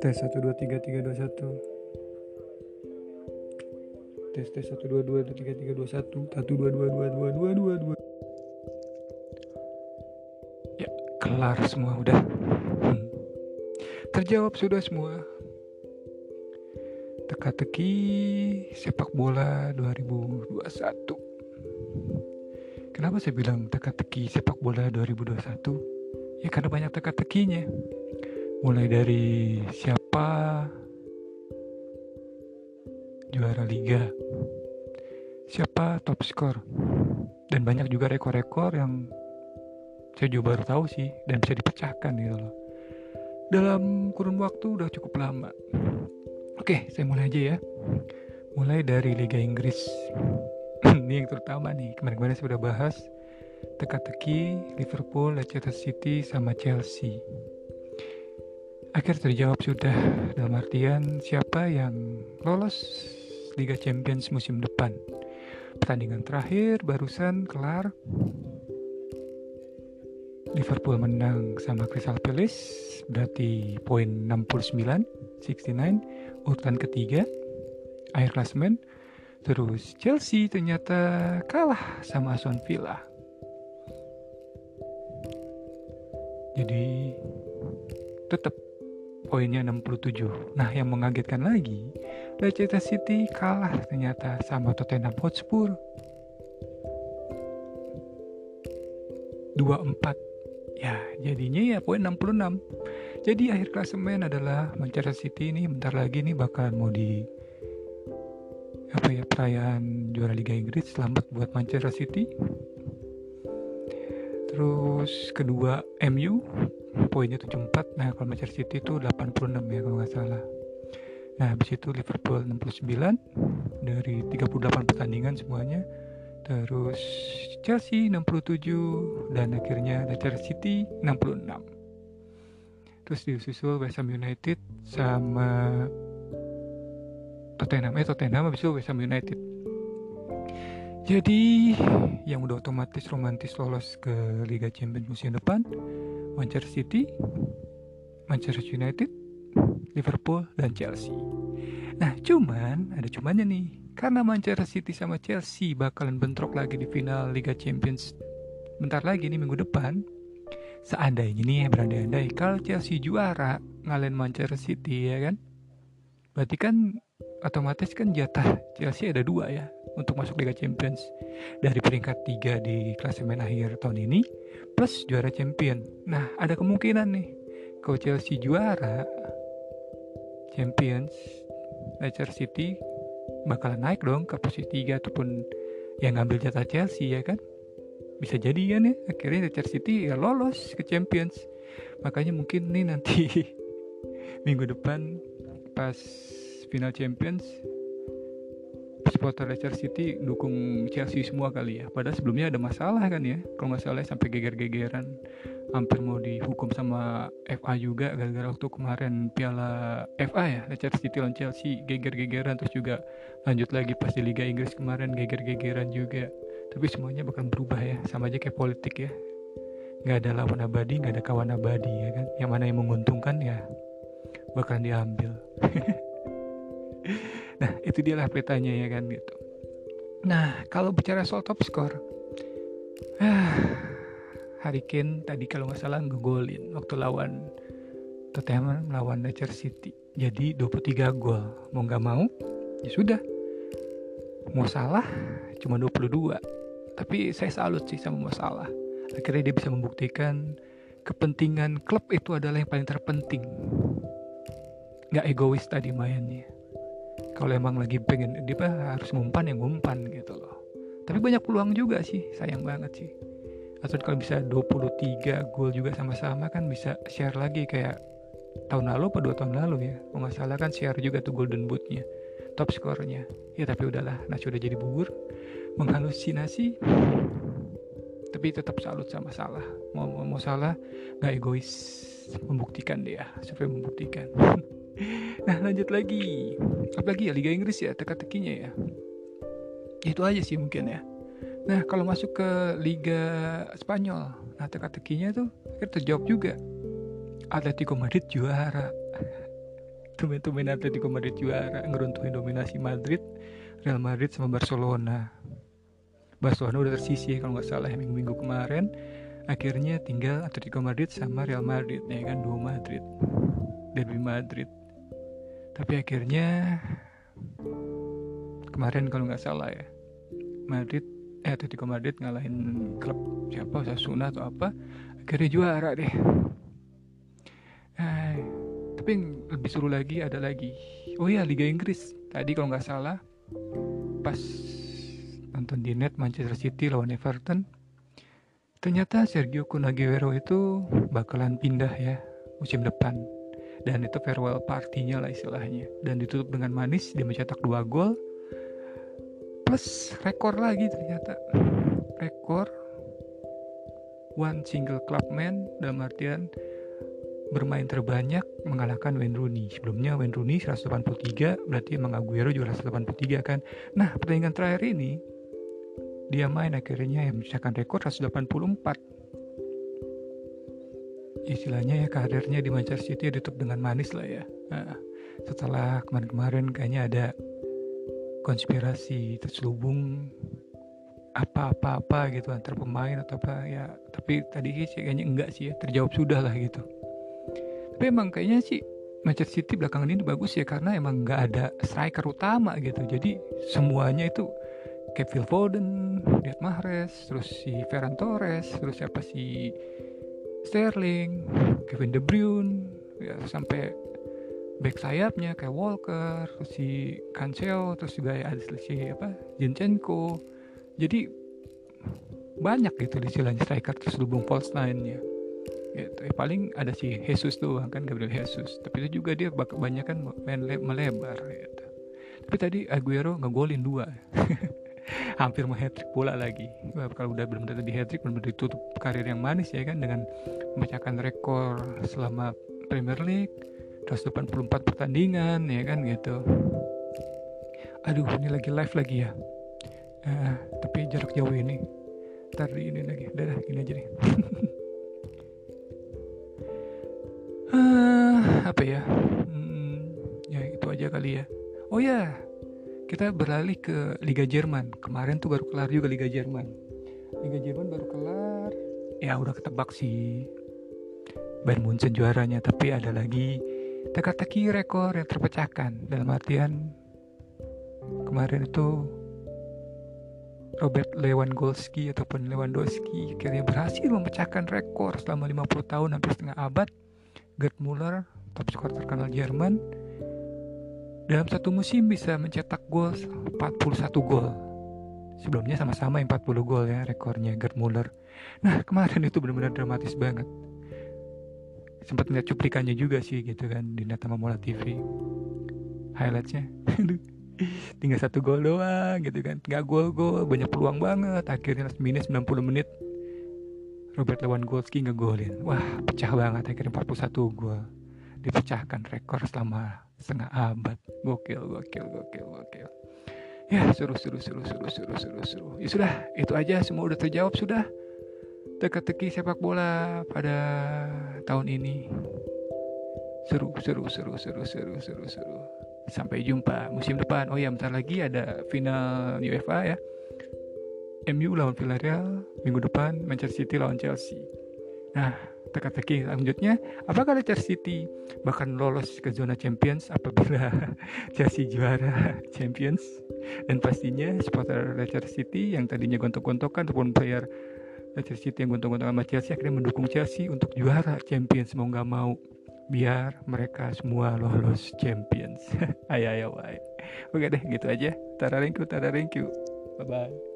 tes satu dua tiga tiga dua satu. Tes tes satu dua dua tiga tiga dua satu. Satu dua dua dua dua dua dua dua. Ya kelar semua udah. Hmm. terjawab sudah semua. Teka-teki sepak bola 2021 kenapa saya bilang teka-teki sepak bola 2021 ya karena banyak teka-tekinya. Mulai dari siapa? Juara liga. Siapa top skor dan banyak juga rekor-rekor yang saya juga baru tahu sih dan bisa dipecahkan gitu loh. Dalam kurun waktu udah cukup lama. Oke saya mulai aja ya. Mulai dari Liga Inggris ini yang terutama nih. Kemarin-kemarin sudah bahas teka-teki Liverpool, Leicester City sama Chelsea. Akhir terjawab sudah. Dalam artian siapa yang lolos Liga Champions musim depan. Pertandingan terakhir barusan kelar. Liverpool menang sama Crystal Palace berarti poin 69 69 urutan ketiga akhir klasmen terus Chelsea ternyata kalah sama Aston Villa jadi tetap poinnya 67. Nah, yang mengagetkan lagi, Leicester City kalah ternyata sama Tottenham Hotspur. 24. Ya, jadinya ya poin 66. Jadi akhir klasemen adalah Manchester City ini bentar lagi nih bakalan mau di apa ya perayaan juara Liga Inggris selamat buat Manchester City. Terus kedua MU poinnya 74 nah kalau Manchester City itu 86 ya kalau nggak salah. Nah habis itu Liverpool 69 dari 38 pertandingan semuanya. Terus Chelsea 67 dan akhirnya Leicester City 66 terus disusul West Ham United sama Tottenham eh Tottenham habis itu West Ham United jadi yang udah otomatis romantis lolos ke Liga Champions musim depan Manchester City, Manchester United, Liverpool, dan Chelsea. Nah cuman ada cumannya nih karena Manchester City sama Chelsea bakalan bentrok lagi di final Liga Champions bentar lagi nih minggu depan. Seandainya nih ya berandai-andai kalau Chelsea juara ngalahin Manchester City ya kan, berarti kan otomatis kan jatah Chelsea ada dua ya untuk masuk Liga Champions dari peringkat 3 di klasemen akhir tahun ini plus juara champion. Nah, ada kemungkinan nih kalau Chelsea juara Champions, Leicester City bakalan naik dong ke posisi 3 ataupun yang ngambil jatah Chelsea ya kan. Bisa jadi kan ya, akhirnya Leicester City ya lolos ke Champions. Makanya mungkin nih nanti minggu depan pas final Champions supporter Leicester City dukung Chelsea semua kali ya. Padahal sebelumnya ada masalah kan ya. Kalau nggak salah sampai geger-gegeran hampir mau dihukum sama FA juga gara-gara waktu kemarin Piala FA ya Leicester City lawan Chelsea geger-gegeran terus juga lanjut lagi pas di Liga Inggris kemarin geger-gegeran juga. Tapi semuanya bakal berubah ya, sama aja kayak politik ya. Nggak ada lawan abadi, nggak ada kawan abadi ya kan. Yang mana yang menguntungkan ya bakalan diambil. nah itu dia lah petanya ya kan gitu. Nah kalau bicara soal top score ah, Harry Kane tadi kalau nggak salah ngegolin waktu lawan Tottenham melawan Leicester City. Jadi 23 gol. Mau nggak mau ya sudah. Mau salah cuma 22 tapi saya salut sih sama mau salah. Akhirnya dia bisa membuktikan kepentingan klub itu adalah yang paling terpenting. Nggak egois tadi mainnya kalau emang lagi pengen dia harus ngumpan ya ngumpan gitu loh. Tapi banyak peluang juga sih sayang banget sih. Atau kalau bisa 23 gol juga sama-sama kan bisa share lagi kayak tahun lalu apa dua tahun lalu ya. Kalau nggak salah kan share juga tuh golden bootnya top skornya ya tapi udahlah nah sudah jadi bubur. Menghalusinasi tapi tetap salut sama salah. Mau mau salah nggak egois. Membuktikan dia supaya membuktikan nah lanjut lagi apalagi ya Liga Inggris ya teka-tekinya ya itu aja sih mungkin ya Nah kalau masuk ke Liga Spanyol, nah teka-tekinya tuh akhirnya terjawab juga. Atletico Madrid juara. Tumen-tumen Atletico Madrid juara ngeruntuhin dominasi Madrid, Real Madrid sama Barcelona. Barcelona udah tersisih kalau nggak salah minggu-minggu kemarin. Akhirnya tinggal Atletico Madrid sama Real Madrid ya kan dua Madrid, derby Madrid. Tapi akhirnya kemarin kalau nggak salah ya Madrid eh Atletico Madrid ngalahin klub siapa Sasuna atau apa akhirnya juara deh. Eh, tapi yang lebih seru lagi ada lagi. Oh ya Liga Inggris. Tadi kalau nggak salah pas nonton di net Manchester City lawan Everton ternyata Sergio Kun itu bakalan pindah ya musim depan dan itu farewell partinya lah istilahnya. Dan ditutup dengan manis dia mencetak dua gol. Plus rekor lagi ternyata. Rekor. One single club man dalam artian bermain terbanyak mengalahkan Wayne Rooney. Sebelumnya Wayne Rooney 183 berarti emang Aguero juga 183 kan. Nah pertandingan terakhir ini dia main akhirnya yang mencetakkan rekor 184 istilahnya ya karirnya di Manchester City ditutup dengan manis lah ya. Nah, setelah kemarin-kemarin kayaknya ada konspirasi terselubung apa-apa-apa gitu antar pemain atau apa ya. Tapi tadi sih kayaknya enggak sih ya terjawab sudah lah gitu. Tapi emang kayaknya sih Manchester City belakangan ini bagus ya karena emang nggak ada striker utama gitu. Jadi semuanya itu Phil Foden, Riyad Mahrez, terus si Ferran Torres, terus siapa si Sterling, Kevin De Bruyne, ya sampai back sayapnya kayak Walker, si Cancelo, terus juga ada si apa Jinchenko. Jadi banyak gitu di sisi striker terus hubung false nine-nya. Gitu. Ya, paling ada si Jesus tuh kan Gabriel Jesus. Tapi itu juga dia banyak kan melebar gitu. Tapi tadi Aguero ngegolin dua. Hampir mau hat trick bola lagi. Kalau udah belum di hat trick belum ditutup karir yang manis ya kan dengan memecahkan rekor selama Premier League 184 pertandingan ya kan gitu. Aduh ini lagi live lagi ya. Uh, tapi jarak jauh ini. Ntar ini lagi. Udah gini aja nih uh, apa ya? Hmm, ya itu aja kali ya. Oh ya kita beralih ke Liga Jerman. Kemarin tuh baru kelar juga Liga Jerman. Liga Jerman baru kelar. Ya udah ketebak sih. Bayern Munchen juaranya tapi ada lagi teka-teki rekor yang terpecahkan. Dalam artian kemarin itu Robert Lewandowski ataupun Lewandowski akhirnya berhasil memecahkan rekor selama 50 tahun hampir setengah abad. Gerd Müller top skor terkenal Jerman dalam satu musim bisa mencetak gol 41 gol. Sebelumnya sama-sama 40 gol ya rekornya Gerd Müller nah kemarin itu benar-benar dramatis banget. Sempat ngeliat cuplikannya juga sih gitu kan di Netama Mola TV highlightsnya. Tinggal satu gol doang gitu kan. Nggak gol gol banyak peluang banget. Akhirnya minus 90 menit Robert Lewandowski nggak golin wah pecah banget akhirnya 41 gol dipecahkan rekor selama setengah abad gokil gokil gokil gokil ya seru seru seru seru seru seru seru ya sudah itu aja semua udah terjawab sudah teka-teki sepak bola pada tahun ini. Seru, seru, seru, seru, seru, seru, seru. Sampai jumpa musim depan. Oh ya, bentar lagi ada final UEFA ya. MU lawan Villarreal, minggu depan Manchester City lawan Chelsea. Nah, teka-teki selanjutnya, apakah Leicester City bahkan lolos ke zona Champions apabila Chelsea juara Champions? Dan pastinya supporter Leicester City yang tadinya gontok-gontokan ataupun player Leicester City yang gontok-gontok sama Chelsea akhirnya mendukung Chelsea untuk juara Champions. Mau nggak mau biar mereka semua lolos Champions. Ayo ayo ayo. Oke deh gitu aja. Tara you tara you. Bye bye